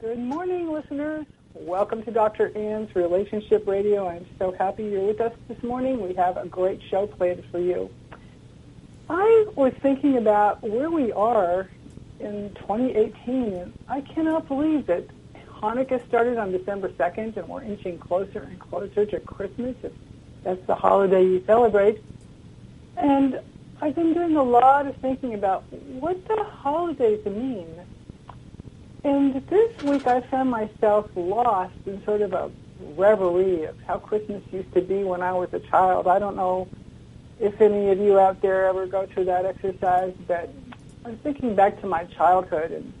Good morning, listeners. Welcome to Dr. Ann's Relationship Radio. I'm so happy you're with us this morning. We have a great show planned for you. I was thinking about where we are in 2018, and I cannot believe that Hanukkah started on December 2nd, and we're inching closer and closer to Christmas. If that's the holiday you celebrate. And I've been doing a lot of thinking about what the holidays mean. And this week I found myself lost in sort of a reverie of how Christmas used to be when I was a child. I don't know if any of you out there ever go through that exercise, but I'm thinking back to my childhood and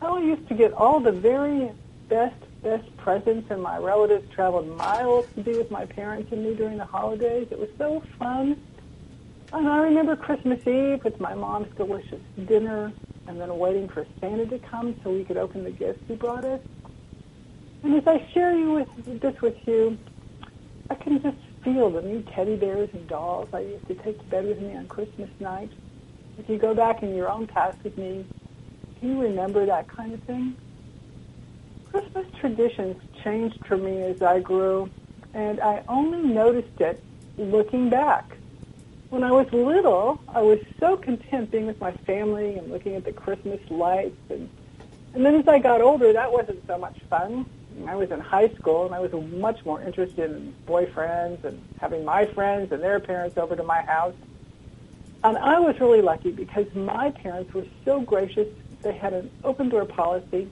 how I used to get all the very best, best presents and my relatives traveled miles to be with my parents and me during the holidays. It was so fun. And I remember Christmas Eve with my mom's delicious dinner and then waiting for Santa to come so we could open the gifts he brought us. And as I share you with this with you, I can just feel the new teddy bears and dolls I used to take to bed with me on Christmas night. If you go back in your own past with me, can you remember that kind of thing? Christmas traditions changed for me as I grew, and I only noticed it looking back. When I was little, I was so content being with my family and looking at the Christmas lights. And, and then as I got older, that wasn't so much fun. I was in high school, and I was much more interested in boyfriends and having my friends and their parents over to my house. And I was really lucky because my parents were so gracious. They had an open door policy,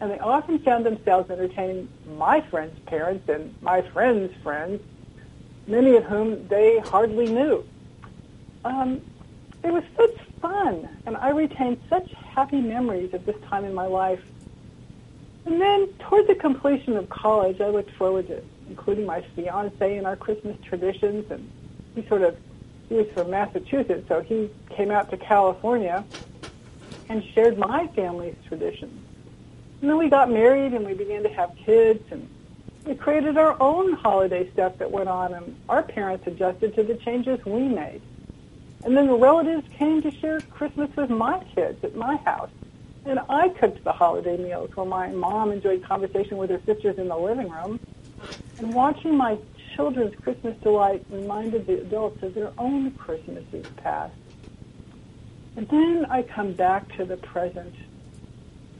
and they often found themselves entertaining my friends' parents and my friends' friends, many of whom they hardly knew um, it was such fun, and I retained such happy memories of this time in my life. And then, toward the completion of college, I looked forward to including my fiance in our Christmas traditions, and he sort of he was from Massachusetts, so he came out to California and shared my family's traditions. And then we got married and we began to have kids and we created our own holiday stuff that went on and our parents adjusted to the changes we made. And then the relatives came to share Christmas with my kids at my house. And I cooked the holiday meals while my mom enjoyed conversation with her sisters in the living room. And watching my children's Christmas delight reminded the adults of their own Christmases past. And then I come back to the present.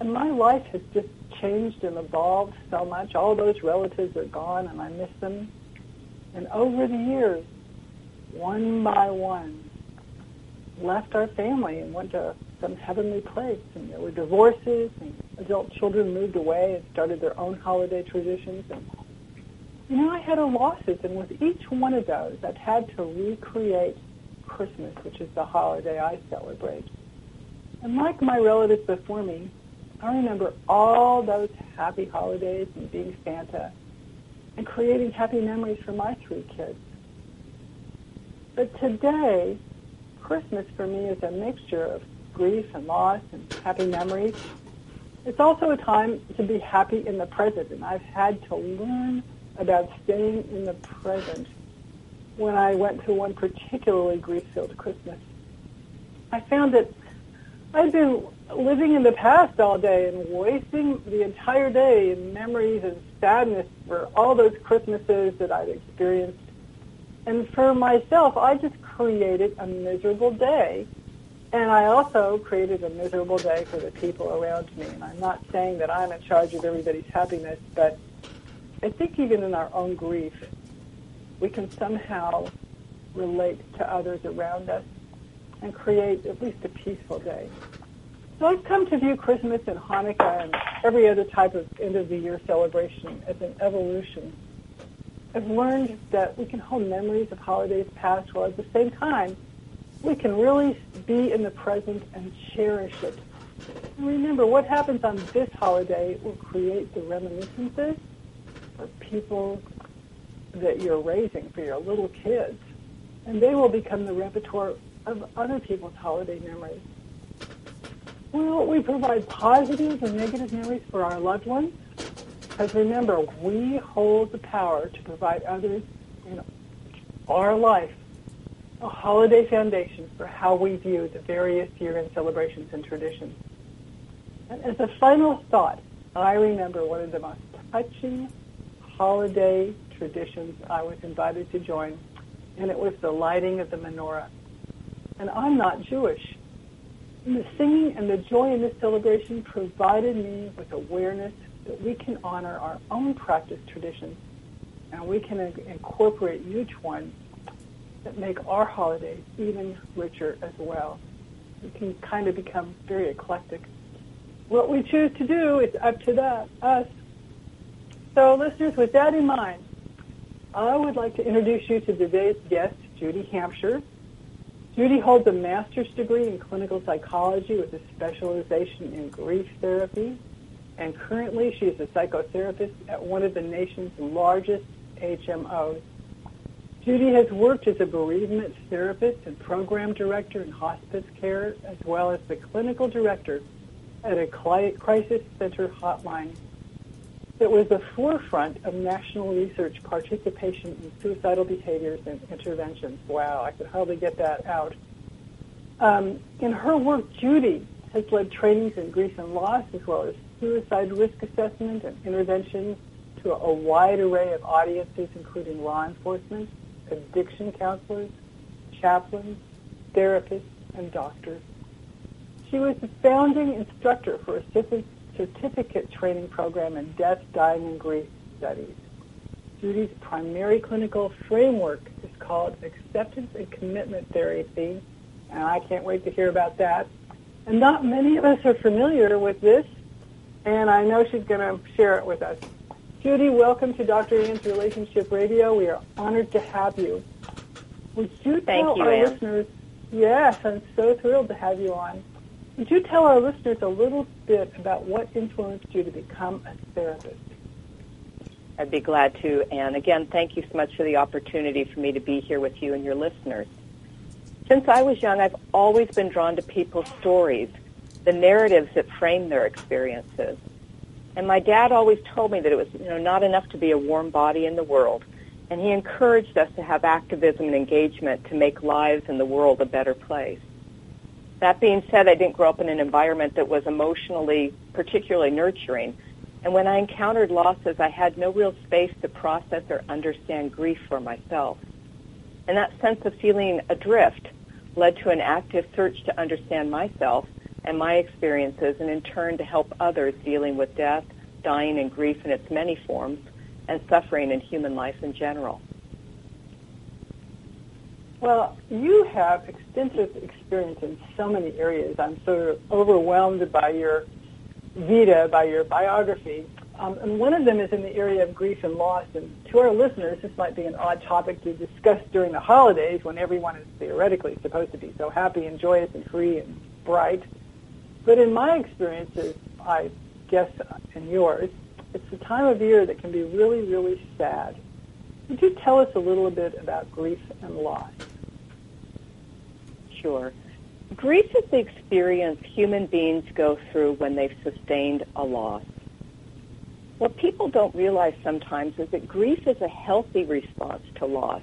And my life has just changed and evolved so much. All those relatives are gone and I miss them. And over the years, one by one, left our family and went to some heavenly place. And there were divorces, and adult children moved away and started their own holiday traditions. And you know, I had a losses, and with each one of those, I've had to recreate Christmas, which is the holiday I celebrate. And like my relatives before me, I remember all those happy holidays and being Santa and creating happy memories for my three kids. But today, Christmas for me is a mixture of grief and loss and happy memories. It's also a time to be happy in the present, and I've had to learn about staying in the present when I went through one particularly grief-filled Christmas. I found that I'd been living in the past all day and wasting the entire day in memories and sadness for all those Christmases that I'd experienced. And for myself, I just created a miserable day. And I also created a miserable day for the people around me. And I'm not saying that I'm in charge of everybody's happiness, but I think even in our own grief, we can somehow relate to others around us and create at least a peaceful day. So I've come to view Christmas and Hanukkah and every other type of end of the year celebration as an evolution I've learned that we can hold memories of holidays past while at the same time we can really be in the present and cherish it. Remember, what happens on this holiday will create the reminiscences for people that you're raising, for your little kids. And they will become the repertoire of other people's holiday memories. Well, we provide positive and negative memories for our loved ones. Because remember, we hold the power to provide others in our life a holiday foundation for how we view the various year-end celebrations and traditions. And as a final thought, I remember one of the most touching holiday traditions I was invited to join, and it was the lighting of the menorah. And I'm not Jewish. And the singing and the joy in this celebration provided me with awareness that we can honor our own practice traditions and we can incorporate huge ones that make our holidays even richer as well. We can kind of become very eclectic. What we choose to do is up to that, us. So listeners, with that in mind, I would like to introduce you to today's guest, Judy Hampshire. Judy holds a master's degree in clinical psychology with a specialization in grief therapy. And currently she is a psychotherapist at one of the nation's largest HMOs. Judy has worked as a bereavement therapist and program director in hospice care, as well as the clinical director at a crisis center hotline that was the forefront of national research participation in suicidal behaviors and interventions. Wow, I could hardly get that out. Um, in her work, Judy has led trainings in grief and loss, as well as suicide risk assessment and interventions to a wide array of audiences, including law enforcement, addiction counselors, chaplains, therapists, and doctors. She was the founding instructor for a certificate training program in death, dying, and grief studies. Judy's primary clinical framework is called Acceptance and Commitment Therapy, and I can't wait to hear about that. And not many of us are familiar with this, and I know she's going to share it with us. Judy, welcome to Dr. Ann's Relationship Radio. We are honored to have you. Would you Thank tell you, our listeners? Yes, I'm so thrilled to have you on. Would you tell our listeners a little bit about what influenced you to become a therapist? I'd be glad to. And again, thank you so much for the opportunity for me to be here with you and your listeners. Since I was young, I've always been drawn to people's stories, the narratives that frame their experiences. And my dad always told me that it was, you know, not enough to be a warm body in the world. And he encouraged us to have activism and engagement to make lives and the world a better place. That being said, I didn't grow up in an environment that was emotionally particularly nurturing. And when I encountered losses, I had no real space to process or understand grief for myself. And that sense of feeling adrift led to an active search to understand myself and my experiences and in turn to help others dealing with death, dying, and grief in its many forms, and suffering in human life in general. Well, you have extensive experience in so many areas. I'm sort of overwhelmed by your vita, by your biography. Um, and one of them is in the area of grief and loss. And to our listeners, this might be an odd topic to discuss during the holidays when everyone is theoretically supposed to be so happy and joyous and free and bright. But in my experiences, I guess in yours, it's the time of year that can be really, really sad. Would you tell us a little bit about grief and loss? Sure. Grief is the experience human beings go through when they've sustained a loss. What people don't realize sometimes is that grief is a healthy response to loss.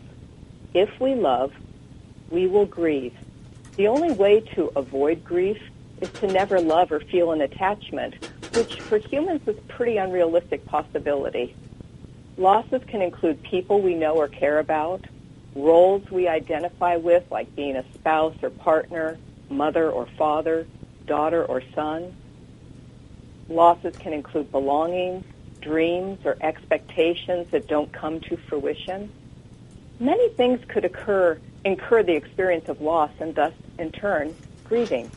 If we love, we will grieve. The only way to avoid grief is to never love or feel an attachment, which for humans is a pretty unrealistic possibility. Losses can include people we know or care about, roles we identify with, like being a spouse or partner, mother or father, daughter or son. Losses can include belongings, dreams, or expectations that don't come to fruition. Many things could occur, incur the experience of loss and thus, in turn, grieving.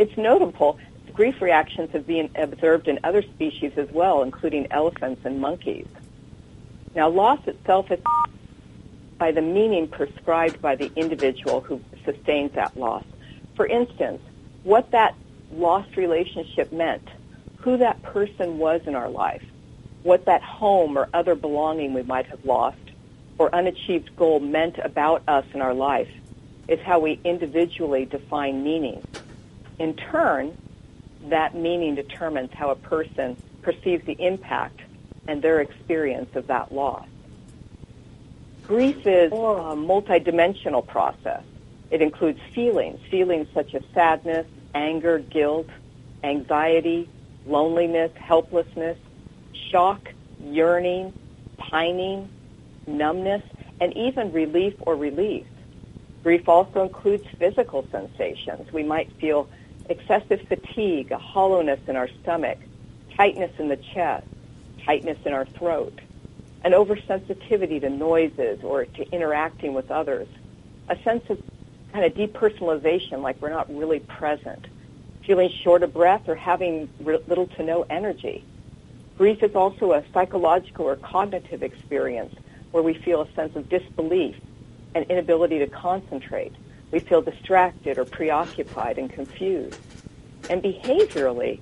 It's notable grief reactions have been observed in other species as well, including elephants and monkeys. Now, loss itself is by the meaning prescribed by the individual who sustains that loss. For instance, what that lost relationship meant, who that person was in our life, what that home or other belonging we might have lost, or unachieved goal meant about us in our life, is how we individually define meaning. In turn, that meaning determines how a person perceives the impact and their experience of that loss. Grief is a multidimensional process. It includes feelings, feelings such as sadness, anger, guilt, anxiety, loneliness, helplessness, shock, yearning, pining, numbness, and even relief or release. Grief also includes physical sensations. We might feel excessive fatigue, a hollowness in our stomach, tightness in the chest, tightness in our throat, an oversensitivity to noises or to interacting with others, a sense of kind of depersonalization, like we're not really present, feeling short of breath or having little to no energy. Grief is also a psychological or cognitive experience where we feel a sense of disbelief and inability to concentrate. We feel distracted or preoccupied and confused. And behaviorally,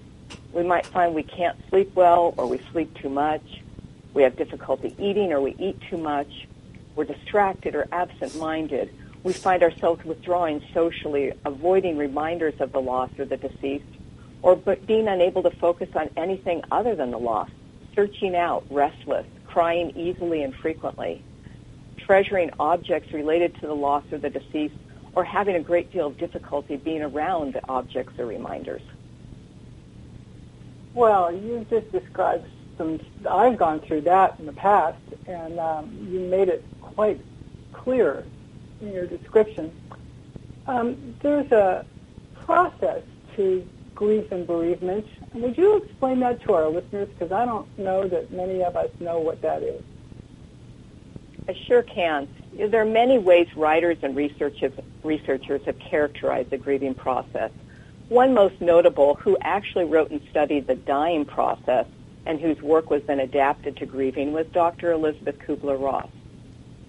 we might find we can't sleep well or we sleep too much. We have difficulty eating or we eat too much. We're distracted or absent-minded. We find ourselves withdrawing socially, avoiding reminders of the loss or the deceased, or being unable to focus on anything other than the loss, searching out, restless, crying easily and frequently, treasuring objects related to the loss or the deceased, or having a great deal of difficulty being around the objects or reminders. Well, you just described some. I've gone through that in the past, and um, you made it quite clear in your description. Um, there's a process to grief and bereavement. Would you explain that to our listeners? Because I don't know that many of us know what that is. I sure can. There are many ways writers and researchers, researchers have characterized the grieving process. One most notable, who actually wrote and studied the dying process and whose work was then adapted to grieving, was Dr. Elisabeth Kubler-Ross.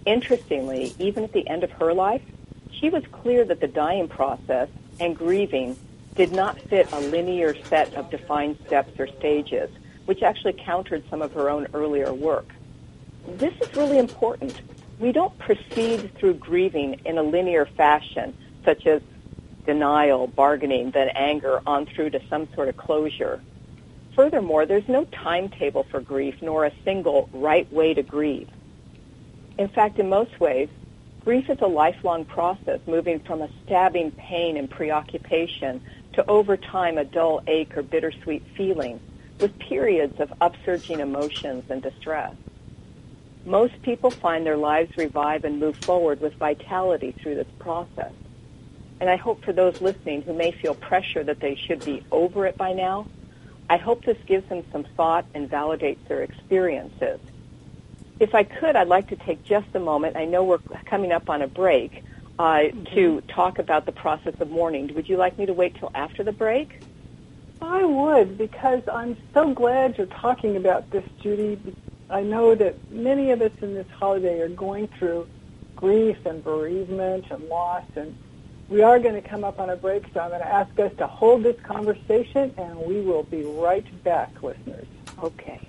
Interestingly, even at the end of her life, she was clear that the dying process and grieving did not fit a linear set of defined steps or stages, which actually countered some of her own earlier work. This is really important. We don't proceed through grieving in a linear fashion, such as denial, bargaining, then anger, on through to some sort of closure. Furthermore, there's no timetable for grief nor a single right way to grieve. In fact, in most ways, grief is a lifelong process moving from a stabbing pain and preoccupation to over time a dull ache or bittersweet feeling with periods of upsurging emotions and distress. Most people find their lives revive and move forward with vitality through this process. And I hope for those listening who may feel pressure that they should be over it by now, I hope this gives them some thought and validates their experiences if I could, I'd like to take just a moment. I know we're coming up on a break uh, mm-hmm. to talk about the process of mourning. Would you like me to wait till after the break? I would, because I'm so glad you're talking about this, Judy. I know that many of us in this holiday are going through grief and bereavement and loss, and we are going to come up on a break, so I'm going to ask us to hold this conversation, and we will be right back, listeners. Okay.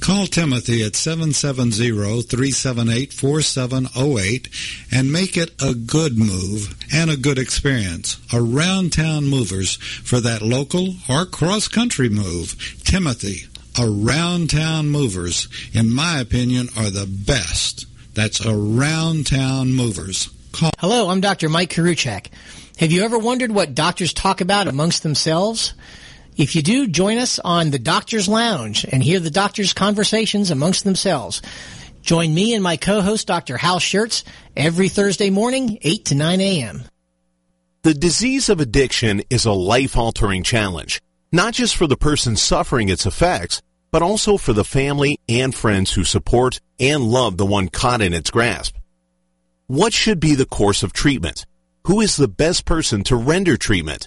Call Timothy at 770-378-4708 and make it a good move and a good experience. Around town movers for that local or cross country move. Timothy, around town movers, in my opinion, are the best. That's around town movers. Call. Hello, I'm Dr. Mike Koriwchak. Have you ever wondered what doctors talk about amongst themselves? If you do, join us on the Doctor's Lounge and hear the doctors' conversations amongst themselves. Join me and my co-host, Dr. Hal Scherz, every Thursday morning, 8 to 9 a.m. The disease of addiction is a life-altering challenge, not just for the person suffering its effects, but also for the family and friends who support and love the one caught in its grasp. What should be the course of treatment? Who is the best person to render treatment?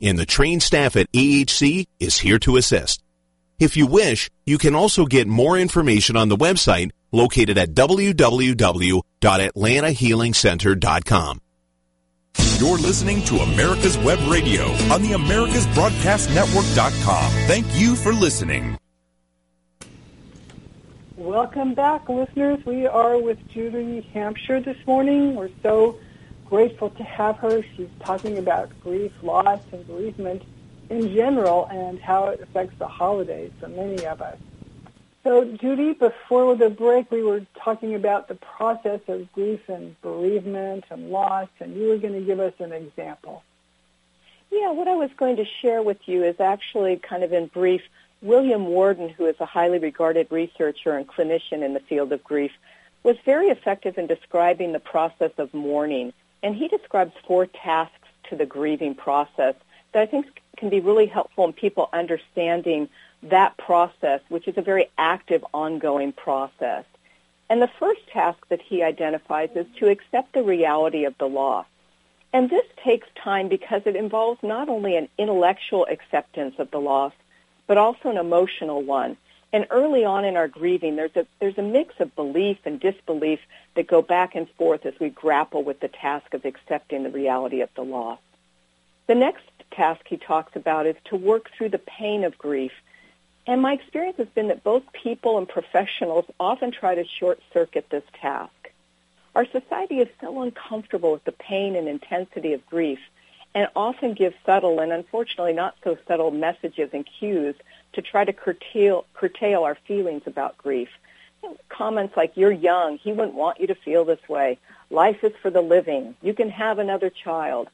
and the trained staff at AHC is here to assist. If you wish, you can also get more information on the website located at www.atlantahealingcenter.com. You're listening to America's Web Radio on the AmericasBroadcastNetwork.com. Thank you for listening. Welcome back, listeners. We are with Judy Hampshire this morning. We're so grateful to have her. She's talking about grief, loss, and bereavement in general and how it affects the holidays for many of us. So, Judy, before the break, we were talking about the process of grief and bereavement and loss, and you were going to give us an example. Yeah, what I was going to share with you is actually kind of in brief. William Worden, who is a highly regarded researcher and clinician in the field of grief, was very effective in describing the process of mourning. And he describes four tasks to the grieving process that I think can be really helpful in people understanding that process, which is a very active, ongoing process. And the first task that he identifies is to accept the reality of the loss. And this takes time because it involves not only an intellectual acceptance of the loss, but also an emotional one. And early on in our grieving, there's a, there's a mix of belief and disbelief that go back and forth as we grapple with the task of accepting the reality of the loss. The next task he talks about is to work through the pain of grief. And my experience has been that both people and professionals often try to short circuit this task. Our society is so uncomfortable with the pain and intensity of grief and often give subtle and unfortunately not so subtle messages and cues to try to curtail, curtail our feelings about grief. Comments like, you're young, he wouldn't want you to feel this way. Life is for the living. You can have another child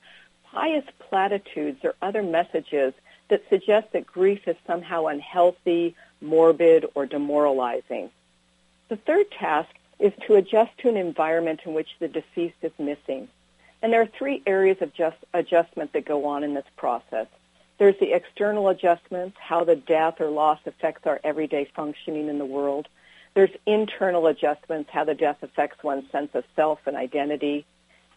pious platitudes or other messages that suggest that grief is somehow unhealthy, morbid, or demoralizing. The third task is to adjust to an environment in which the deceased is missing. And there are three areas of just adjustment that go on in this process. There's the external adjustments, how the death or loss affects our everyday functioning in the world. There's internal adjustments, how the death affects one's sense of self and identity.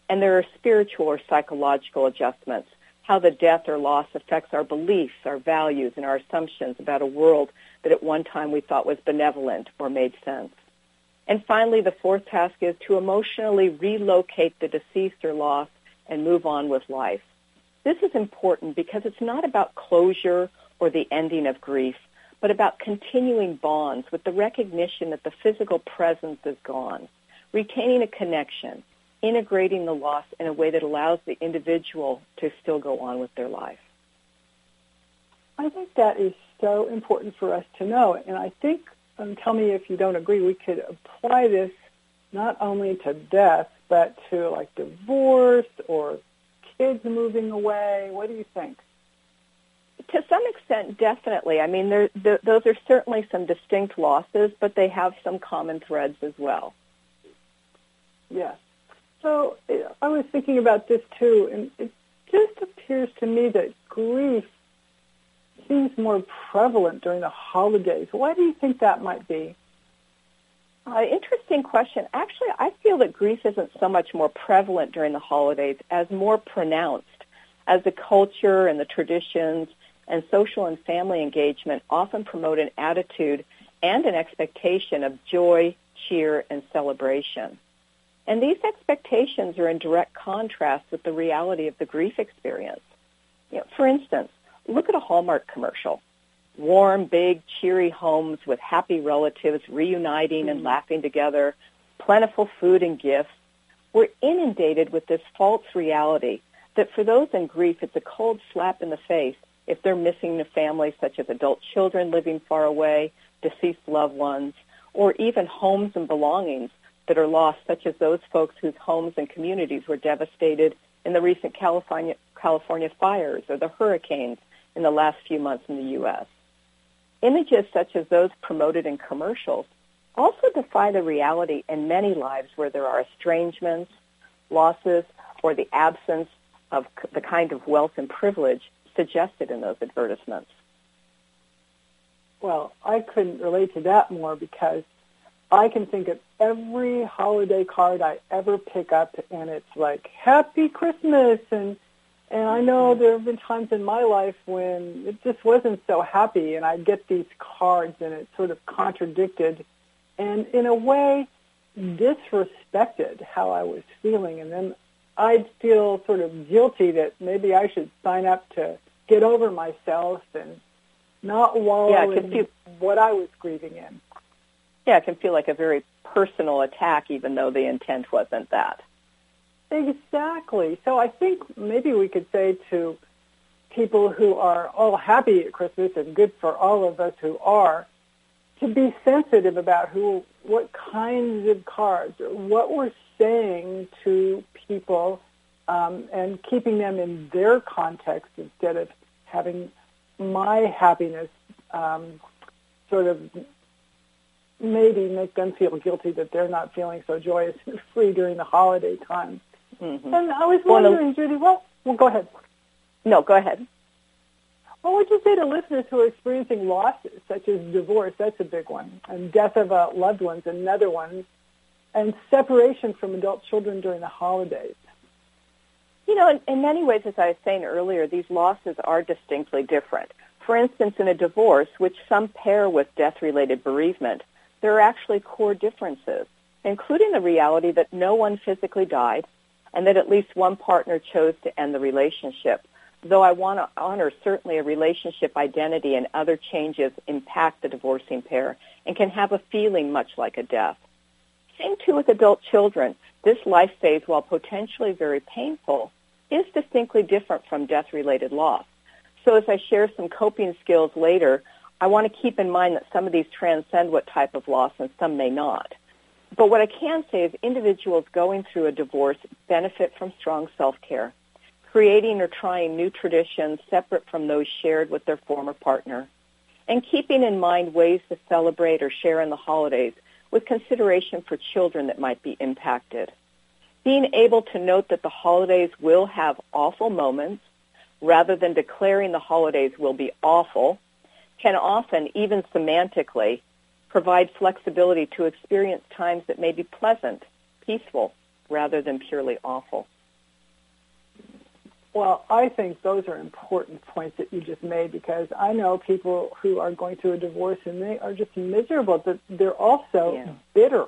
And there are spiritual or psychological adjustments, how the death or loss affects our beliefs, our values, and our assumptions about a world that at one time we thought was benevolent or made sense. And finally, the fourth task is to emotionally relocate the deceased or lost and move on with life. This is important because it's not about closure or the ending of grief, but about continuing bonds with the recognition that the physical presence is gone, retaining a connection, integrating the loss in a way that allows the individual to still go on with their life. I think that is so important for us to know. And I think, um, tell me if you don't agree, we could apply this not only to death, but to like divorce or kids moving away. What do you think? To some extent, definitely. I mean, there, there, those are certainly some distinct losses, but they have some common threads as well. Yes. So I was thinking about this too, and it just appears to me that grief seems more prevalent during the holidays. Why do you think that might be? Uh, interesting question. Actually, I feel that grief isn't so much more prevalent during the holidays as more pronounced, as the culture and the traditions and social and family engagement often promote an attitude and an expectation of joy, cheer, and celebration. And these expectations are in direct contrast with the reality of the grief experience. You know, for instance, look at a Hallmark commercial. Warm, big, cheery homes with happy relatives reuniting and hmm. laughing together, plentiful food and gifts. We're inundated with this false reality that for those in grief, it's a cold slap in the face if they're missing a family such as adult children living far away, deceased loved ones, or even homes and belongings that are lost, such as those folks whose homes and communities were devastated in the recent California, California fires or the hurricanes in the last few months in the U.S. Images such as those promoted in commercials also defy the reality in many lives where there are estrangements, losses, or the absence of the kind of wealth and privilege suggested in those advertisements. Well, I couldn't relate to that more because I can think of every holiday card I ever pick up, and it's like "Happy Christmas," and and I know there have been times in my life when it just wasn't so happy, and I'd get these cards, and it sort of contradicted, and in a way, disrespected how I was feeling, and then I'd feel sort of guilty that maybe I should sign up to get over myself and not wallow yeah, in feel, what I was grieving in. Yeah, it can feel like a very personal attack, even though the intent wasn't that. Exactly. So I think maybe we could say to people who are all happy at Christmas and good for all of us who are, to be sensitive about who, what kinds of cards, what we're saying to people, um, and keeping them in their context instead of having my happiness um, sort of maybe make them feel guilty that they're not feeling so joyous and free during the holiday time. Mm-hmm. And I was wondering, well, Judy, well, well, go ahead. No, go ahead. What would you say to listeners who are experiencing losses, such as divorce, that's a big one, and death of uh, loved ones, another one, and separation from adult children during the holidays? You know, in, in many ways, as I was saying earlier, these losses are distinctly different. For instance, in a divorce, which some pair with death-related bereavement, there are actually core differences, including the reality that no one physically died and that at least one partner chose to end the relationship. Though I want to honor certainly a relationship identity and other changes impact the divorcing pair and can have a feeling much like a death. Same too with adult children. This life phase, while potentially very painful, is distinctly different from death-related loss. So as I share some coping skills later, I want to keep in mind that some of these transcend what type of loss and some may not. But what I can say is individuals going through a divorce benefit from strong self-care, creating or trying new traditions separate from those shared with their former partner, and keeping in mind ways to celebrate or share in the holidays with consideration for children that might be impacted. Being able to note that the holidays will have awful moments rather than declaring the holidays will be awful can often, even semantically, provide flexibility to experience times that may be pleasant, peaceful, rather than purely awful. Well, I think those are important points that you just made because I know people who are going through a divorce and they are just miserable, but they're also yeah. bitter.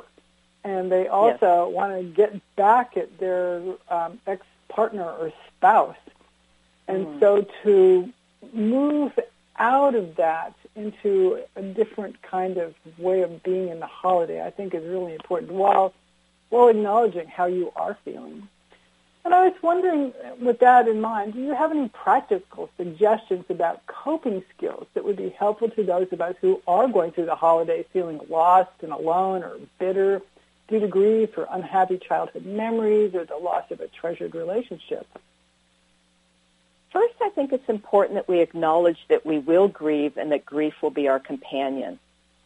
And they also yes. want to get back at their um, ex-partner or spouse. And mm. so to move out of that into a different kind of way of being in the holiday, I think is really important while, while acknowledging how you are feeling. And I was wondering, with that in mind, do you have any practical suggestions about coping skills that would be helpful to those of us who are going through the holidays feeling lost and alone or bitter due to grief or unhappy childhood memories or the loss of a treasured relationship? First, I think it's important that we acknowledge that we will grieve and that grief will be our companion.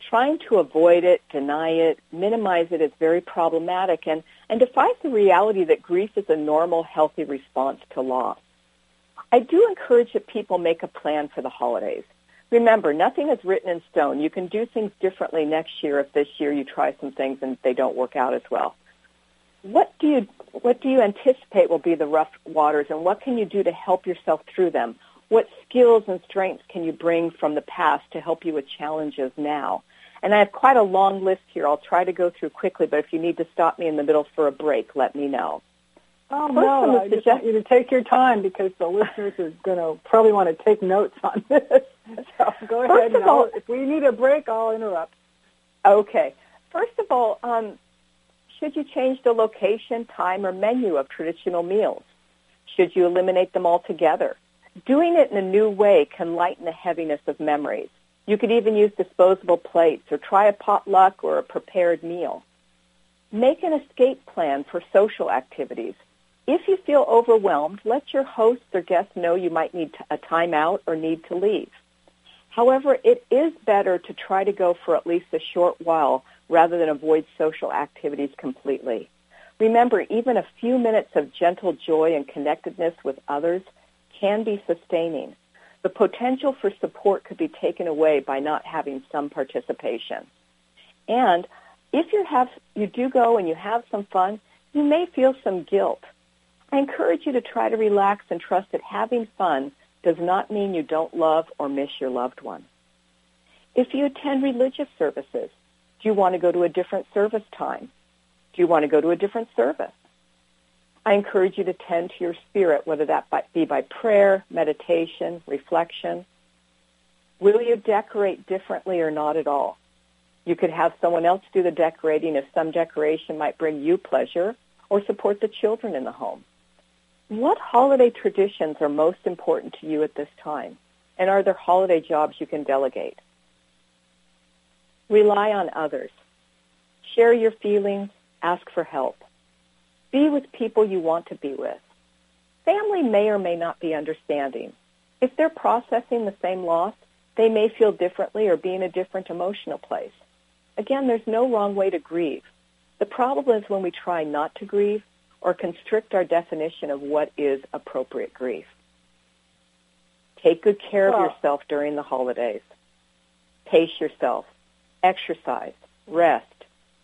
Trying to avoid it, deny it, minimize it is very problematic and, and defies the reality that grief is a normal, healthy response to loss. I do encourage that people make a plan for the holidays. Remember, nothing is written in stone. You can do things differently next year if this year you try some things and they don't work out as well. What do you what do you anticipate will be the rough waters and what can you do to help yourself through them? What skills and strengths can you bring from the past to help you with challenges now? And I have quite a long list here. I'll try to go through quickly, but if you need to stop me in the middle for a break, let me know. Oh, First no, I just want you to take your time because the listeners are going to probably want to take notes on this. So go ahead. First of all, if we need a break, I'll interrupt. Okay. First of all, um, should you change the location, time, or menu of traditional meals? Should you eliminate them altogether? Doing it in a new way can lighten the heaviness of memories. You could even use disposable plates or try a potluck or a prepared meal. Make an escape plan for social activities. If you feel overwhelmed, let your hosts or guests know you might need a timeout or need to leave. However, it is better to try to go for at least a short while rather than avoid social activities completely. Remember, even a few minutes of gentle joy and connectedness with others can be sustaining. The potential for support could be taken away by not having some participation. And if you have you do go and you have some fun, you may feel some guilt. I encourage you to try to relax and trust that having fun does not mean you don't love or miss your loved one. If you attend religious services, do you want to go to a different service time? Do you want to go to a different service? I encourage you to tend to your spirit, whether that be by prayer, meditation, reflection. Will you decorate differently or not at all? You could have someone else do the decorating if some decoration might bring you pleasure or support the children in the home. What holiday traditions are most important to you at this time? And are there holiday jobs you can delegate? Rely on others. Share your feelings. Ask for help. Be with people you want to be with. Family may or may not be understanding. If they're processing the same loss, they may feel differently or be in a different emotional place. Again, there's no wrong way to grieve. The problem is when we try not to grieve or constrict our definition of what is appropriate grief. Take good care well, of yourself during the holidays. Pace yourself. Exercise. Rest.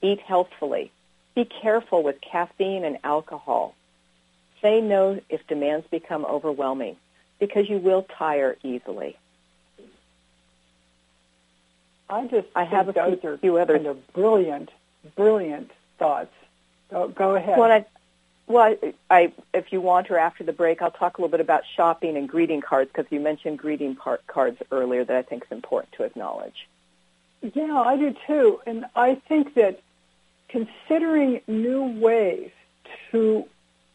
Eat healthfully. Be careful with caffeine and alcohol. Say no if demands become overwhelming because you will tire easily. I just I have a those few, are few others. Kind of brilliant, brilliant thoughts. Go, go ahead. Well, I, well, I, if you want, or after the break, I'll talk a little bit about shopping and greeting cards because you mentioned greeting cards earlier that I think is important to acknowledge. Yeah, I do too, and I think that considering new ways to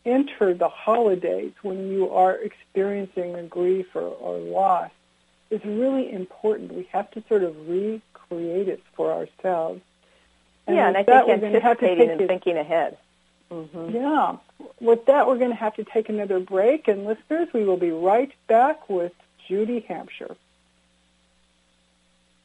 enter the holidays when you are experiencing a grief or, or loss is really important. We have to sort of recreate it for ourselves. And yeah, and I think anticipating and thinking ahead. Mm-hmm. Yeah. With that, we're going to have to take another break. And listeners, we will be right back with Judy Hampshire.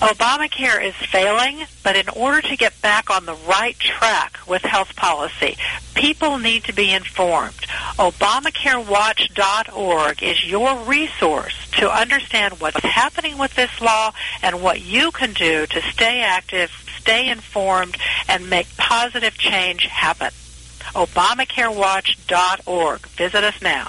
Obamacare is failing, but in order to get back on the right track with health policy, people need to be informed. ObamacareWatch.org is your resource to understand what's happening with this law and what you can do to stay active, stay informed, and make positive change happen. ObamacareWatch.org. Visit us now.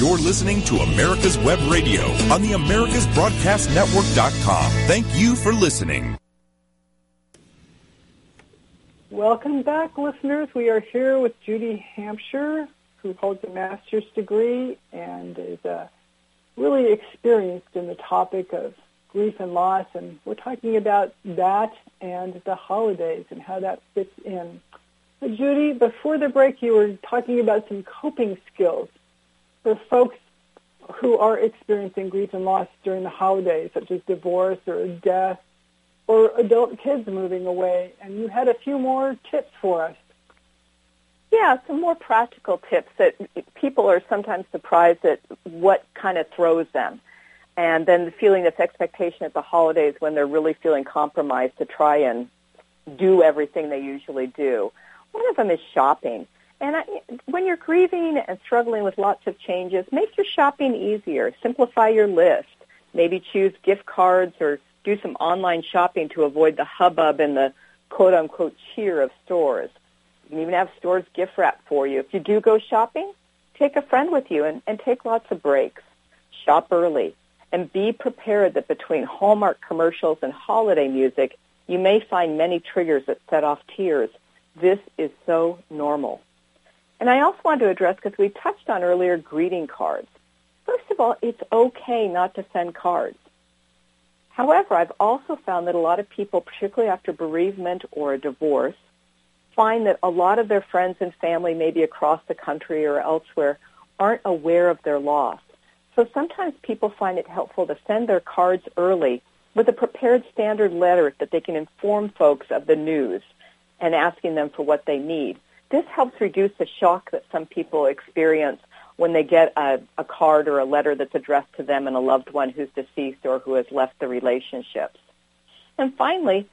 You're listening to America's Web Radio on the AmericasBroadcastNetwork.com. Thank you for listening. Welcome back, listeners. We are here with Judy Hampshire, who holds a master's degree and is uh, really experienced in the topic of grief and loss. And we're talking about that and the holidays and how that fits in. Judy, before the break, you were talking about some coping skills for folks who are experiencing grief and loss during the holidays, such as divorce or death or adult kids moving away. And you had a few more tips for us. Yeah, some more practical tips that people are sometimes surprised at what kind of throws them. And then the feeling this expectation at the holidays when they're really feeling compromised to try and do everything they usually do. One of them is shopping. And I, when you're grieving and struggling with lots of changes, make your shopping easier. Simplify your list. Maybe choose gift cards or do some online shopping to avoid the hubbub and the quote unquote cheer of stores. You can even have stores gift wrap for you. If you do go shopping, take a friend with you and, and take lots of breaks. Shop early and be prepared that between Hallmark commercials and holiday music, you may find many triggers that set off tears. This is so normal. And I also want to address, because we touched on earlier, greeting cards. First of all, it's okay not to send cards. However, I've also found that a lot of people, particularly after bereavement or a divorce, find that a lot of their friends and family, maybe across the country or elsewhere, aren't aware of their loss. So sometimes people find it helpful to send their cards early with a prepared standard letter that they can inform folks of the news and asking them for what they need. This helps reduce the shock that some people experience when they get a, a card or a letter that's addressed to them and a loved one who's deceased or who has left the relationships. And finally,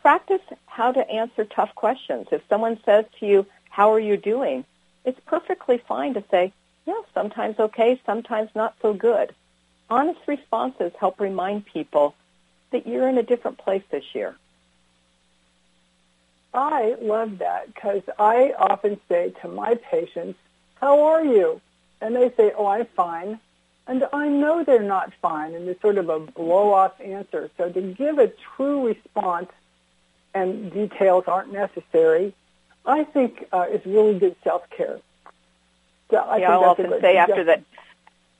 practice how to answer tough questions. If someone says to you, how are you doing? It's perfectly fine to say, yeah, sometimes okay, sometimes not so good. Honest responses help remind people that you're in a different place this year. I love that because I often say to my patients, how are you? And they say, oh, I'm fine. And I know they're not fine, and it's sort of a blow-off answer. So to give a true response and details aren't necessary, I think uh, is really good self-care. So I yeah, I'll often say after that,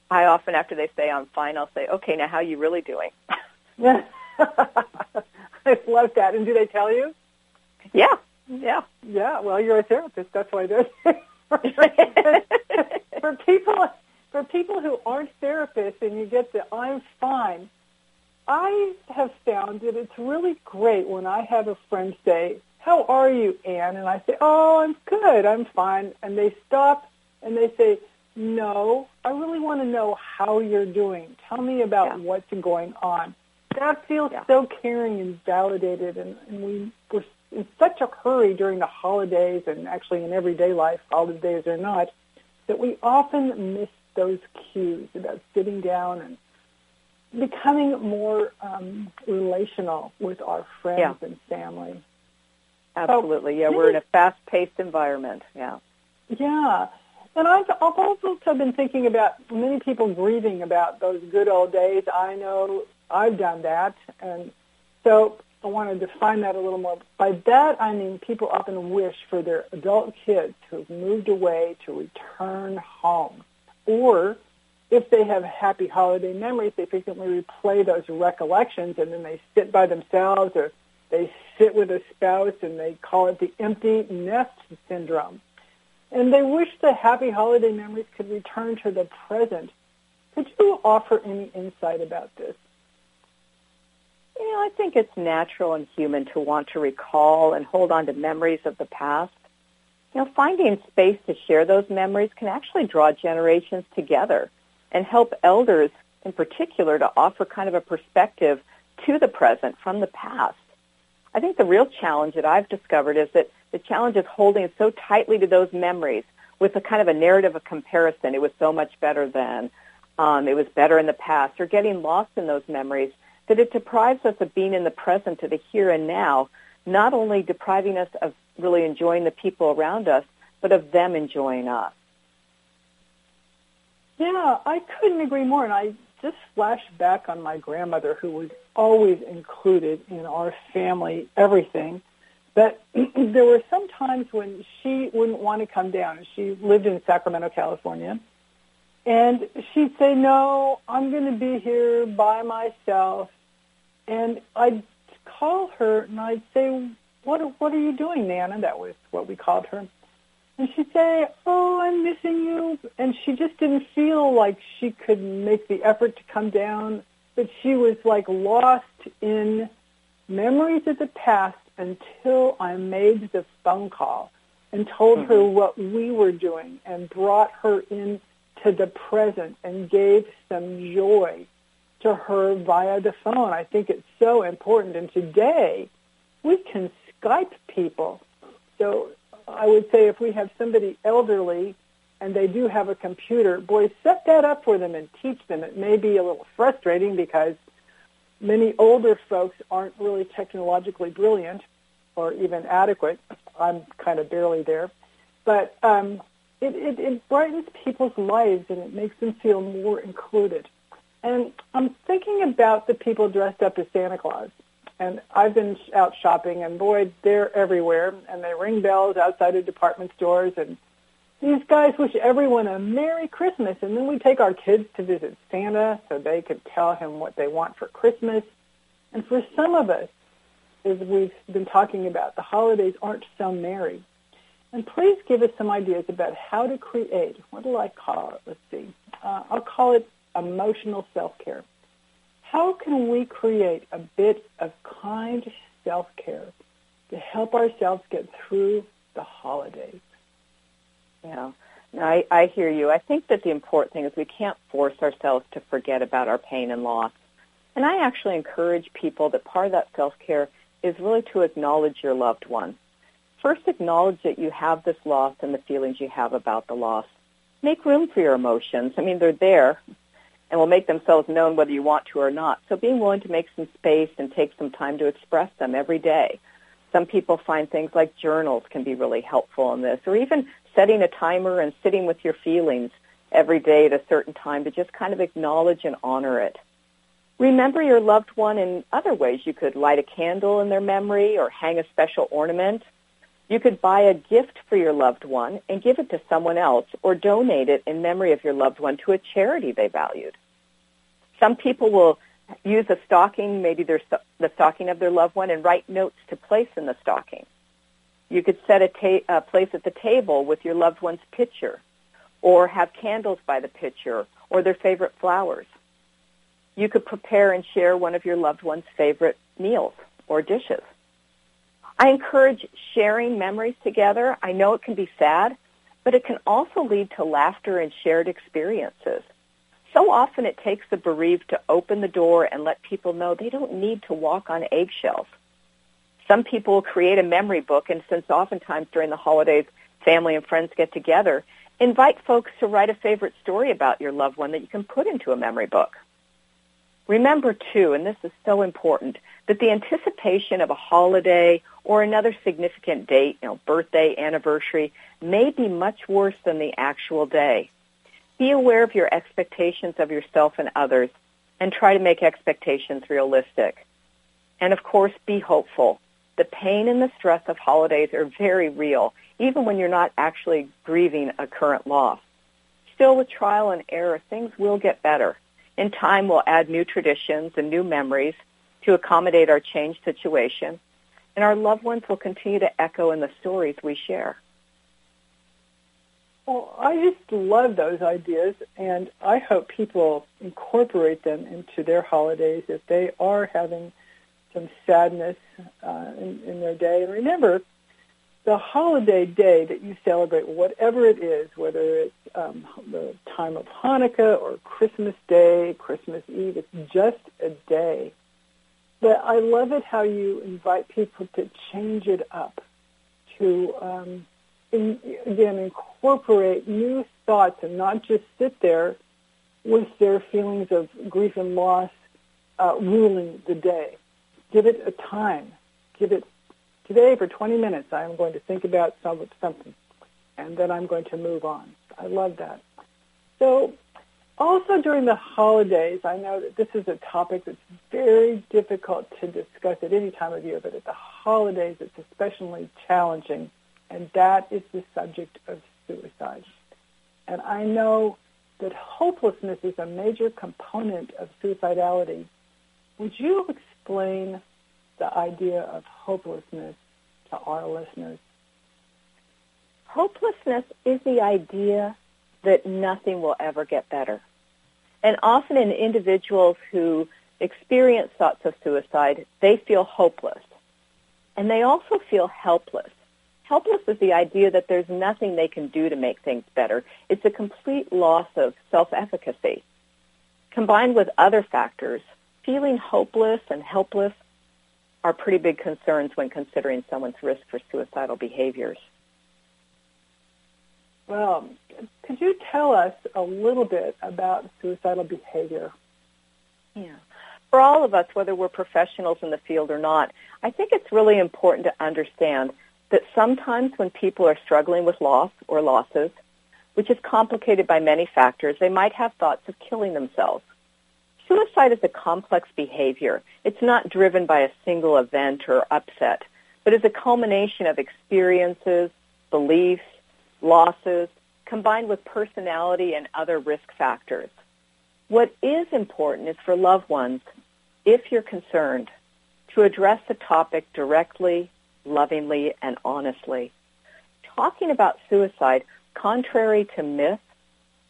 I often after they say I'm fine, I'll say, okay, now how are you really doing? Yeah. I love that. And do they tell you? Yeah. Yeah. Yeah. Well, you're a therapist. That's why they're for people for people who aren't therapists and you get the I'm fine. I have found that it's really great when I have a friend say, "How are you, Anne?" and I say, "Oh, I'm good. I'm fine." And they stop and they say, "No, I really want to know how you're doing. Tell me about yeah. what's going on." That feels yeah. so caring and validated, and, and we were in such a hurry during the holidays and actually in everyday life, holidays or not, that we often miss those cues about sitting down and becoming more um, relational with our friends yeah. and family. Absolutely, yeah. We're in a fast-paced environment. Yeah. Yeah. And I've, I've also been thinking about many people grieving about those good old days. I know I've done that. And so I want to define that a little more. By that, I mean people often wish for their adult kids who have moved away to return home. Or if they have happy holiday memories, they frequently replay those recollections and then they sit by themselves or they sit with a spouse and they call it the empty nest syndrome. And they wish the happy holiday memories could return to the present. Could you offer any insight about this? You know, I think it's natural and human to want to recall and hold on to memories of the past. You know, finding space to share those memories can actually draw generations together and help elders in particular to offer kind of a perspective to the present from the past. I think the real challenge that I've discovered is that the challenge is holding so tightly to those memories with a kind of a narrative of comparison. It was so much better then. Um, it was better in the past, or getting lost in those memories, that it deprives us of being in the present, of the here and now, not only depriving us of really enjoying the people around us, but of them enjoying us. Yeah, I couldn't agree more. And I just flashed back on my grandmother, who was always included in our family everything. But there were some times when she wouldn't want to come down. She lived in Sacramento, California. And she'd say, no, I'm going to be here by myself. And I'd call her and I'd say, what, what are you doing, Nana? That was what we called her. And she'd say, oh, I'm missing you. And she just didn't feel like she could make the effort to come down. But she was like lost in memories of the past until I made the phone call. and told mm-hmm. her what we were doing and brought her into the present and gave some joy to her via the phone. I think it's so important. And today, we can Skype people. So I would say if we have somebody elderly and they do have a computer, boy, set that up for them and teach them. It may be a little frustrating because many older folks aren't really technologically brilliant or even adequate. I'm kind of barely there. But um, it, it, it brightens people's lives and it makes them feel more included. And I'm thinking about the people dressed up as Santa Claus. And I've been out shopping, and boy, they're everywhere. And they ring bells outside of department stores. And these guys wish everyone a Merry Christmas. And then we take our kids to visit Santa so they could tell him what they want for Christmas. And for some of us, as we've been talking about, the holidays aren't so merry. And please give us some ideas about how to create, what do I call it? Let's see. Uh, I'll call it emotional self-care. How can we create a bit of kind self-care to help ourselves get through the holidays? Yeah. No, I, I hear you. I think that the important thing is we can't force ourselves to forget about our pain and loss. And I actually encourage people that part of that self-care is really to acknowledge your loved one. First, acknowledge that you have this loss and the feelings you have about the loss. Make room for your emotions. I mean, they're there and will make themselves known whether you want to or not. So being willing to make some space and take some time to express them every day. Some people find things like journals can be really helpful in this, or even setting a timer and sitting with your feelings every day at a certain time to just kind of acknowledge and honor it. Remember your loved one in other ways. You could light a candle in their memory or hang a special ornament. You could buy a gift for your loved one and give it to someone else or donate it in memory of your loved one to a charity they valued. Some people will use a stocking, maybe their, the stocking of their loved one, and write notes to place in the stocking. You could set a ta- place at the table with your loved one's picture, or have candles by the picture, or their favorite flowers. You could prepare and share one of your loved one's favorite meals or dishes. I encourage sharing memories together. I know it can be sad, but it can also lead to laughter and shared experiences so often it takes the bereaved to open the door and let people know they don't need to walk on eggshells. Some people create a memory book, and since oftentimes during the holidays family and friends get together, invite folks to write a favorite story about your loved one that you can put into a memory book. Remember, too, and this is so important, that the anticipation of a holiday or another significant date, you know, birthday, anniversary, may be much worse than the actual day. Be aware of your expectations of yourself and others and try to make expectations realistic. And of course, be hopeful. The pain and the stress of holidays are very real, even when you're not actually grieving a current loss. Still, with trial and error, things will get better. In time, we'll add new traditions and new memories to accommodate our changed situation, and our loved ones will continue to echo in the stories we share. Well, I just love those ideas, and I hope people incorporate them into their holidays if they are having some sadness uh, in, in their day. And remember, the holiday day that you celebrate, whatever it is, whether it's um, the time of Hanukkah or Christmas Day, Christmas Eve, it's just a day. But I love it how you invite people to change it up, to um, in, again incorporate new thoughts and not just sit there with their feelings of grief and loss uh, ruling the day. Give it a time. Give it today for 20 minutes. I am going to think about some, something, and then I'm going to move on. I love that. So, also during the holidays, I know that this is a topic that's very difficult to discuss at any time of year, but at the holidays, it's especially challenging and that is the subject of suicide. And I know that hopelessness is a major component of suicidality. Would you explain the idea of hopelessness to our listeners? Hopelessness is the idea that nothing will ever get better. And often in individuals who experience thoughts of suicide, they feel hopeless. And they also feel helpless Helpless is the idea that there's nothing they can do to make things better. It's a complete loss of self-efficacy. Combined with other factors, feeling hopeless and helpless are pretty big concerns when considering someone's risk for suicidal behaviors. Well, could you tell us a little bit about suicidal behavior? Yeah. For all of us, whether we're professionals in the field or not, I think it's really important to understand that sometimes when people are struggling with loss or losses, which is complicated by many factors, they might have thoughts of killing themselves. Suicide is a complex behavior. It's not driven by a single event or upset, but is a culmination of experiences, beliefs, losses, combined with personality and other risk factors. What is important is for loved ones, if you're concerned, to address the topic directly, lovingly, and honestly. Talking about suicide, contrary to myth,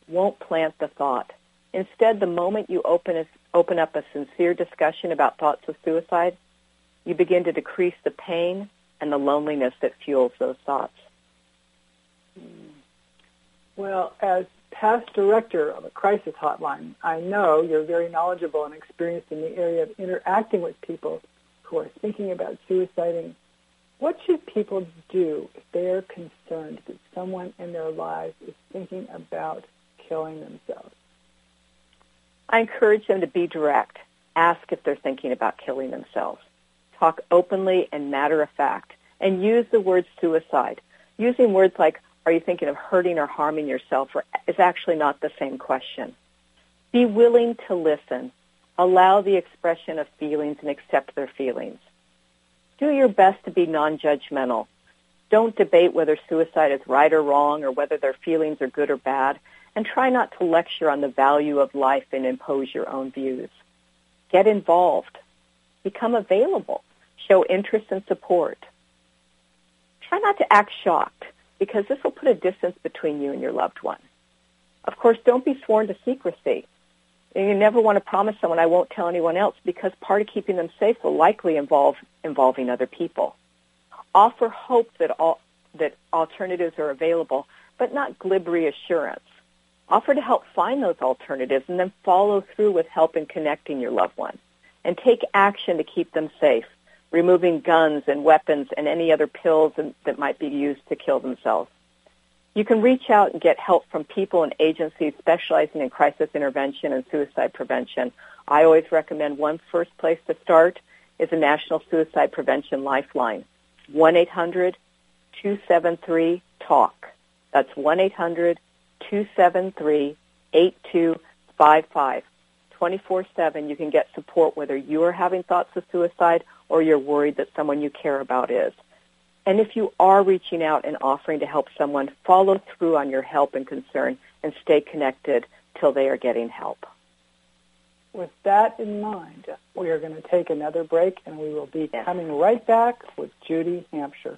won't plant the thought. Instead, the moment you open, a, open up a sincere discussion about thoughts of suicide, you begin to decrease the pain and the loneliness that fuels those thoughts. Well, as past director of a crisis hotline, I know you're very knowledgeable and experienced in the area of interacting with people who are thinking about suiciding. What should people do if they are concerned that someone in their lives is thinking about killing themselves? I encourage them to be direct. Ask if they're thinking about killing themselves. Talk openly and matter of fact. And use the word suicide. Using words like, are you thinking of hurting or harming yourself is actually not the same question. Be willing to listen. Allow the expression of feelings and accept their feelings. Do your best to be non-judgmental. Don't debate whether suicide is right or wrong or whether their feelings are good or bad. And try not to lecture on the value of life and impose your own views. Get involved. Become available. Show interest and support. Try not to act shocked because this will put a distance between you and your loved one. Of course, don't be sworn to secrecy. And you never want to promise someone I won't tell anyone else because part of keeping them safe will likely involve involving other people. Offer hope that all, that alternatives are available, but not glib reassurance. Offer to help find those alternatives and then follow through with help in connecting your loved one. And take action to keep them safe removing guns and weapons and any other pills that might be used to kill themselves. You can reach out and get help from people and agencies specializing in crisis intervention and suicide prevention. I always recommend one first place to start is the National Suicide Prevention Lifeline, 1-800-273-TALK. That's 1-800-273-8255. 24-7, you can get support whether you are having thoughts of suicide or you're worried that someone you care about is. And if you are reaching out and offering to help someone, follow through on your help and concern and stay connected till they are getting help. With that in mind, we are going to take another break and we will be coming right back with Judy Hampshire.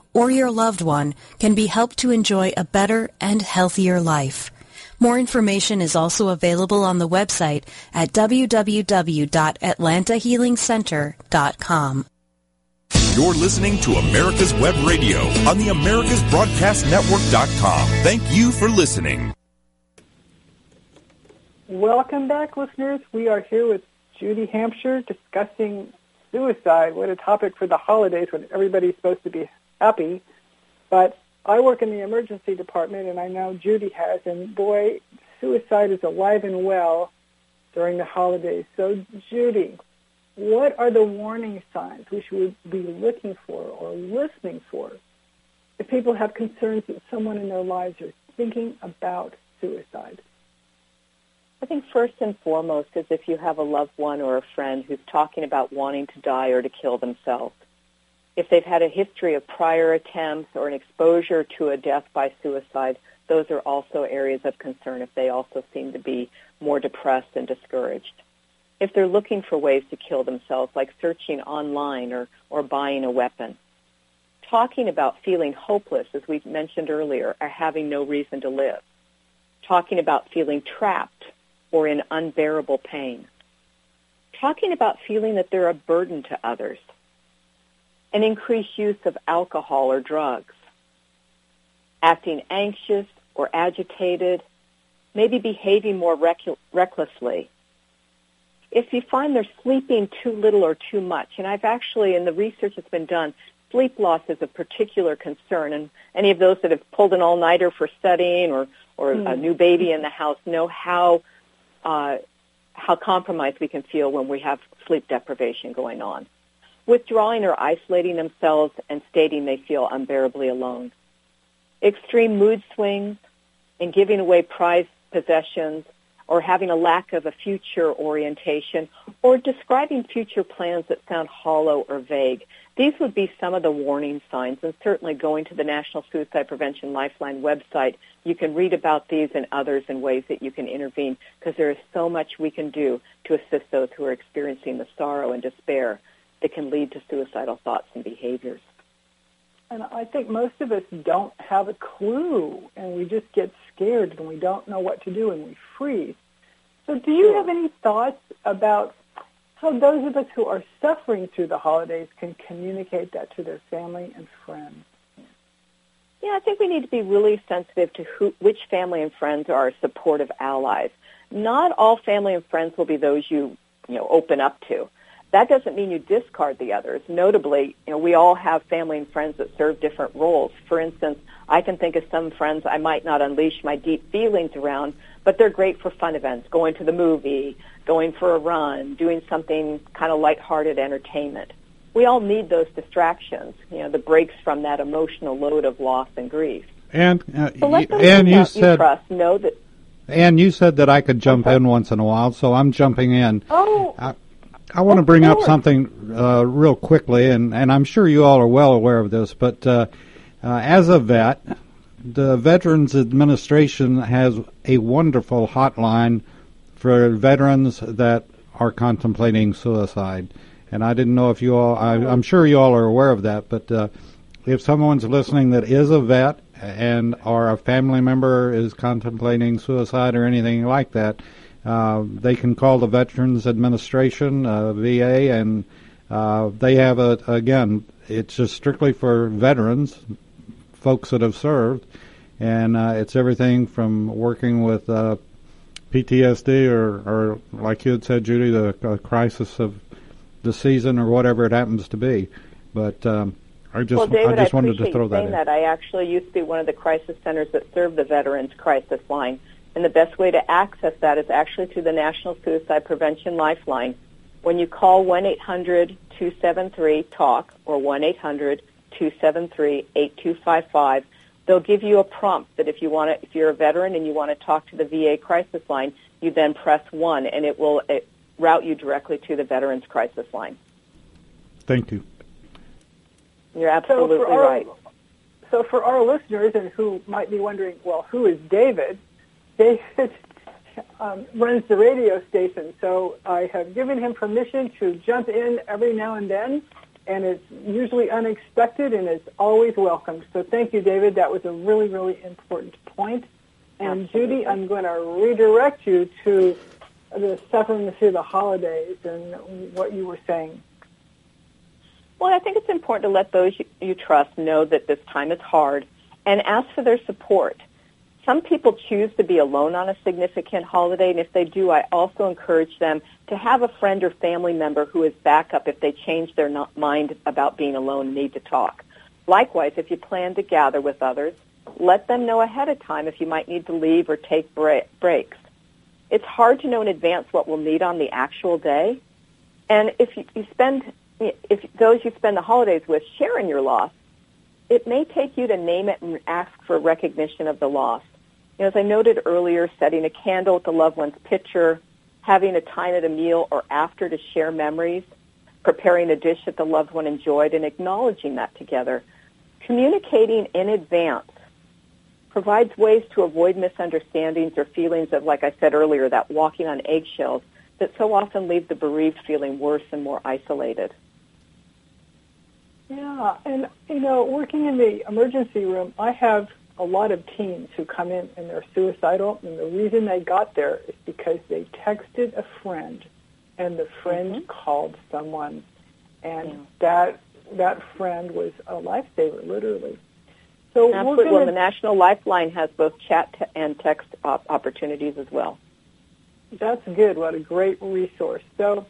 or your loved one can be helped to enjoy a better and healthier life. More information is also available on the website at www.atlantahealingcenter.com. You're listening to America's Web Radio on the AmericasBroadcastNetwork.com. Thank you for listening. Welcome back, listeners. We are here with Judy Hampshire discussing suicide. What a topic for the holidays when everybody's supposed to be happy. But I work in the emergency department, and I know Judy has, and boy, suicide is alive and well during the holidays. So, Judy, what are the warning signs we should be looking for or listening for if people have concerns that someone in their lives is thinking about suicide? I think first and foremost is if you have a loved one or a friend who's talking about wanting to die or to kill themselves if they've had a history of prior attempts or an exposure to a death by suicide, those are also areas of concern if they also seem to be more depressed and discouraged. If they're looking for ways to kill themselves, like searching online or, or buying a weapon. Talking about feeling hopeless, as we mentioned earlier, or having no reason to live. Talking about feeling trapped or in unbearable pain. Talking about feeling that they're a burden to others an increased use of alcohol or drugs, acting anxious or agitated, maybe behaving more rec- recklessly. If you find they're sleeping too little or too much, and I've actually, in the research that's been done, sleep loss is a particular concern, and any of those that have pulled an all-nighter for studying or, or mm. a new baby in the house know how uh, how compromised we can feel when we have sleep deprivation going on withdrawing or isolating themselves and stating they feel unbearably alone. Extreme mood swings and giving away prized possessions or having a lack of a future orientation or describing future plans that sound hollow or vague. These would be some of the warning signs and certainly going to the National Suicide Prevention Lifeline website, you can read about these and others and ways that you can intervene because there is so much we can do to assist those who are experiencing the sorrow and despair that can lead to suicidal thoughts and behaviors. And I think most of us don't have a clue, and we just get scared and we don't know what to do and we freeze. So, do you have any thoughts about how those of us who are suffering through the holidays can communicate that to their family and friends? Yeah, I think we need to be really sensitive to who, which family and friends are our supportive allies. Not all family and friends will be those you, you know, open up to. That doesn't mean you discard the others. Notably, you know, we all have family and friends that serve different roles. For instance, I can think of some friends I might not unleash my deep feelings around, but they're great for fun events, going to the movie, going for a run, doing something kind of lighthearted entertainment. We all need those distractions, you know, the breaks from that emotional load of loss and grief. And uh, so let those and you said you trust know that and you said that I could jump okay. in once in a while, so I'm jumping in. Oh, uh, I want to bring up something uh, real quickly, and, and I'm sure you all are well aware of this, but uh, uh, as a vet, the Veterans Administration has a wonderful hotline for veterans that are contemplating suicide. And I didn't know if you all, I, am sure you all are aware of that, but uh, if someone's listening that is a vet and or a family member is contemplating suicide or anything like that, uh, they can call the Veterans Administration, uh, VA, and uh, they have a again. It's just strictly for veterans, folks that have served, and uh, it's everything from working with uh, PTSD or, or, like you had said, Judy, the crisis of the season or whatever it happens to be. But um, I just well, David, I just I wanted to throw that in. that. I actually used to be one of the crisis centers that served the Veterans Crisis Line And the best way to access that is actually through the National Suicide Prevention Lifeline. When you call 1-800-273-TALK or 1-800-273-8255, they'll give you a prompt that if you want to, if you're a veteran and you want to talk to the VA crisis line, you then press 1 and it will it route you directly to the Veterans Crisis Line. Thank you. You're absolutely so our, right. So for our listeners and who might be wondering, well, who is David? David um, runs the radio station, so I have given him permission to jump in every now and then, and it's usually unexpected and it's always welcome. So thank you, David. That was a really, really important point. And Absolutely. Judy, I'm going to redirect you to the suffering through the holidays and what you were saying. Well, I think it's important to let those you, you trust know that this time is hard and ask for their support. Some people choose to be alone on a significant holiday, and if they do, I also encourage them to have a friend or family member who is backup if they change their mind about being alone and need to talk. Likewise, if you plan to gather with others, let them know ahead of time if you might need to leave or take break- breaks. It's hard to know in advance what we'll need on the actual day, and if you, you spend if those you spend the holidays with share in your loss, it may take you to name it and ask for recognition of the loss. You know, as I noted earlier, setting a candle at the loved one's picture, having a time at a meal or after to share memories, preparing a dish that the loved one enjoyed, and acknowledging that together. Communicating in advance provides ways to avoid misunderstandings or feelings of, like I said earlier, that walking on eggshells that so often leave the bereaved feeling worse and more isolated. Yeah, and you know, working in the emergency room, I have a lot of teens who come in and they're suicidal, and the reason they got there is because they texted a friend, and the friend mm-hmm. called someone, and Yeah. that that friend was a lifesaver, literally. So Absolutely. gonna, Well, the National Lifeline has both chat and text op- opportunities as well. That's good. What a great resource. So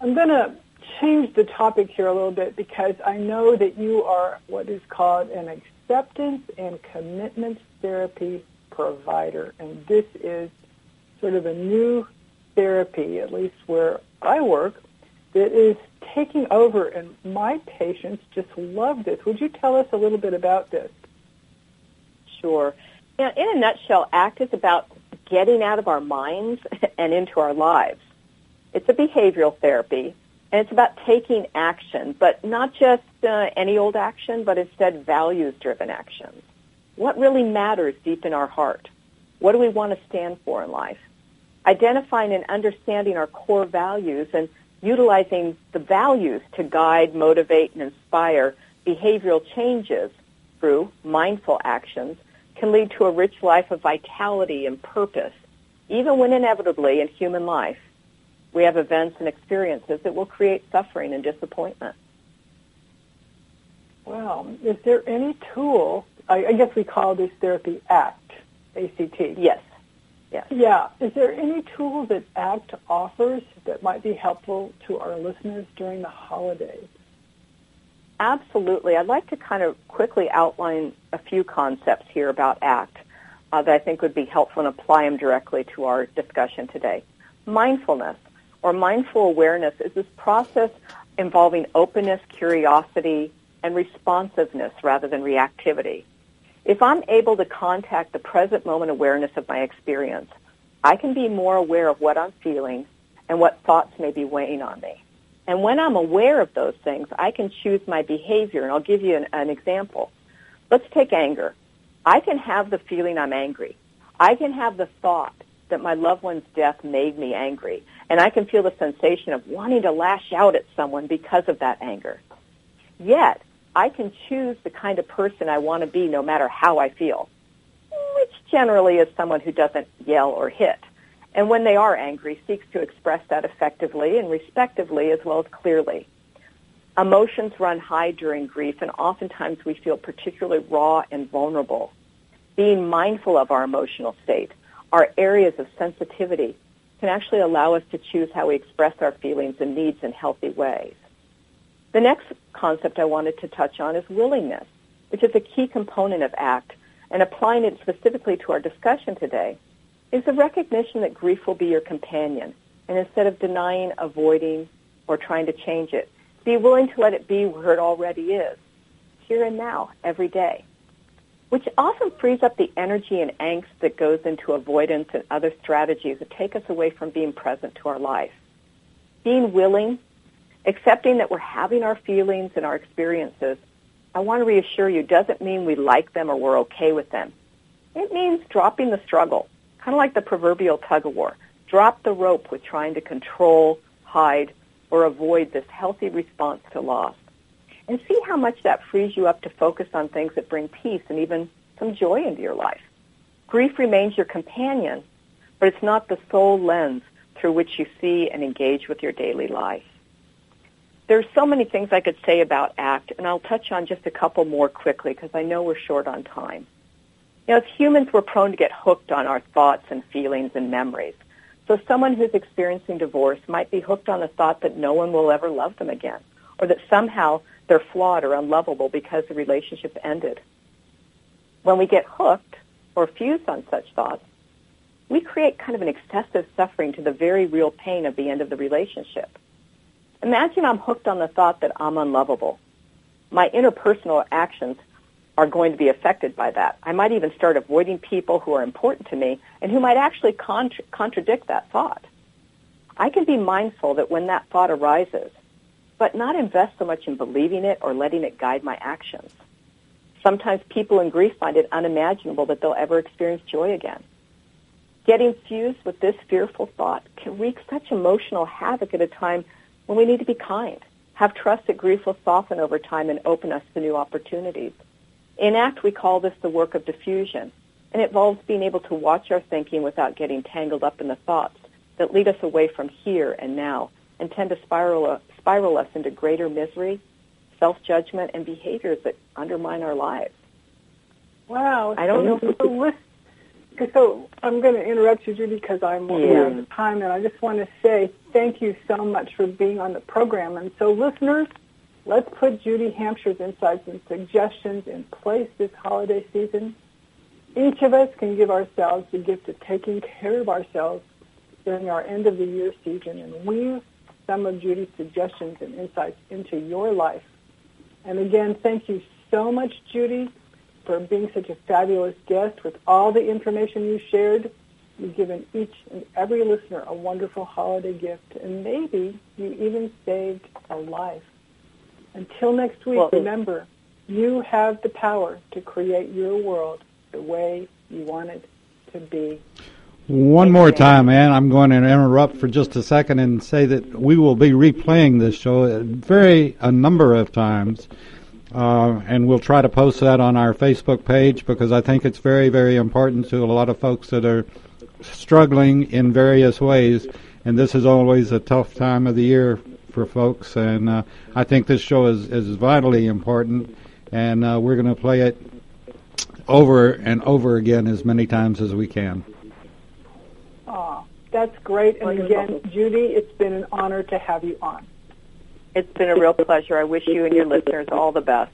I'm going to change the topic here a little bit because I know that you are what is called an acceptance and commitment therapy provider. And this is sort of a new therapy, at least where I work, that is taking over. And my patients just love this. Would you tell us a little bit about this? Sure. Now, in a nutshell, ACT is about getting out of our minds and into our lives. It's a behavioral therapy, and it's about taking action, but not just uh, any old action, but instead values-driven action. What really matters deep in our heart? What do we want to stand for in life? Identifying and understanding our core values and utilizing the values to guide, motivate, and inspire behavioral changes through mindful actions can lead to a rich life of vitality and purpose, even when inevitably in human life we have events and experiences that will create suffering and disappointment. Well, is there any tool? I, I guess we call this therapy ACT, A-C-T. Yes. Yes. Yeah. Is there any tool that ACT offers that might be helpful to our listeners during the holidays? Absolutely. I'd like to kind of quickly outline a few concepts here about ACT uh, that I think would be helpful and apply them directly to our discussion today. Mindfulness or mindful awareness is this process involving openness, curiosity, and responsiveness rather than reactivity. If I'm able to contact the present moment awareness of my experience, I can be more aware of what I'm feeling and what thoughts may be weighing on me. And when I'm aware of those things, I can choose my behavior. And I'll give you an, an example. Let's take anger. I can have the feeling I'm angry. I can have the thought that my loved one's death made me angry. And I can feel the sensation of wanting to lash out at someone because of that anger. Yet, I can choose the kind of person I want to be no matter how I feel, which generally is someone who doesn't yell or hit. And when they are angry, seeks to express that effectively and respectively as well as clearly. Emotions run high during grief, and oftentimes we feel particularly raw and vulnerable. Being mindful of our emotional state, our areas of sensitivity, can actually allow us to choose how we express our feelings and needs in healthy ways. The next concept I wanted to touch on is willingness, which is a key component of ACT, and applying it specifically to our discussion today. is the recognition that grief will be your companion. And instead of denying, avoiding, or trying to change it, be willing to let it be where it already is, here and now, every day, which often frees up the energy and angst that goes into avoidance and other strategies that take us away from being present to our life. Being willing, accepting that we're having our feelings and our experiences, I want to reassure you, doesn't mean we like them or we're okay with them. It means dropping the struggle, kind of like the proverbial tug of war. Drop the rope with trying to control, hide, or avoid this healthy response to loss. And see how much that frees you up to focus on things that bring peace and even some joy into your life. Grief remains your companion, but it's not the sole lens through which you see and engage with your daily life. There's so many things I could say about ACT, and I'll touch on just a couple more quickly because I know we're short on time. You know, as humans, we're prone to get hooked on our thoughts and feelings and memories. So someone who's experiencing divorce might be hooked on the thought that no one will ever love them again, or that somehow they're flawed or unlovable because the relationship ended. When we get hooked or fused on such thoughts, we create kind of an excessive suffering to the very real pain of the end of the relationship. Imagine I'm hooked on the thought that I'm unlovable. My interpersonal actions are going to be affected by that. I might even start avoiding people who are important to me and who might actually contra- contradict that thought. I can be mindful that when that thought arises, but not invest so much in believing it or letting it guide my actions. Sometimes people in grief find it unimaginable that they'll ever experience joy again. Getting fused with this fearful thought can wreak such emotional havoc at a time when we need to be kind, have trust that grief will soften over time and open us to new opportunities. In ACT, we call this the work of defusion, and it involves being able to watch our thinking without getting tangled up in the thoughts that lead us away from here and now and tend to spiral, spiral us into greater misery, self-judgment, and behaviors that undermine our lives. Wow. I don't know. So, so I'm going to interrupt you, Judy, because I'm yeah. out of time, and I just want to say thank you so much for being on the program. And so, listeners, let's put Judy Hampshire's insights and suggestions in place this holiday season. Each of us can give ourselves the gift of taking care of ourselves during our end of the year season and weave some of Judy's suggestions and insights into your life. And again, thank you so much, Judy, for being such a fabulous guest with all the information you shared. You've given each and every listener a wonderful holiday gift, and maybe you even saved a life. Until next week, well, remember, you have the power to create your world the way you want it to be. One more time, Ann, I'm going to interrupt for just a second and say that we will be replaying this show very a number of times. Uh, and we'll try to post that on our Facebook page because I think it's very, very important to a lot of folks that are struggling in various ways. And this is always a tough time of the year for folks. And uh, I think this show is, is vitally important. And uh, we're going to play it over and over again as many times as we can. Oh, that's great. And again, Judy, it's been an honor to have you on. It's been a real pleasure. I wish you and your listeners all the best.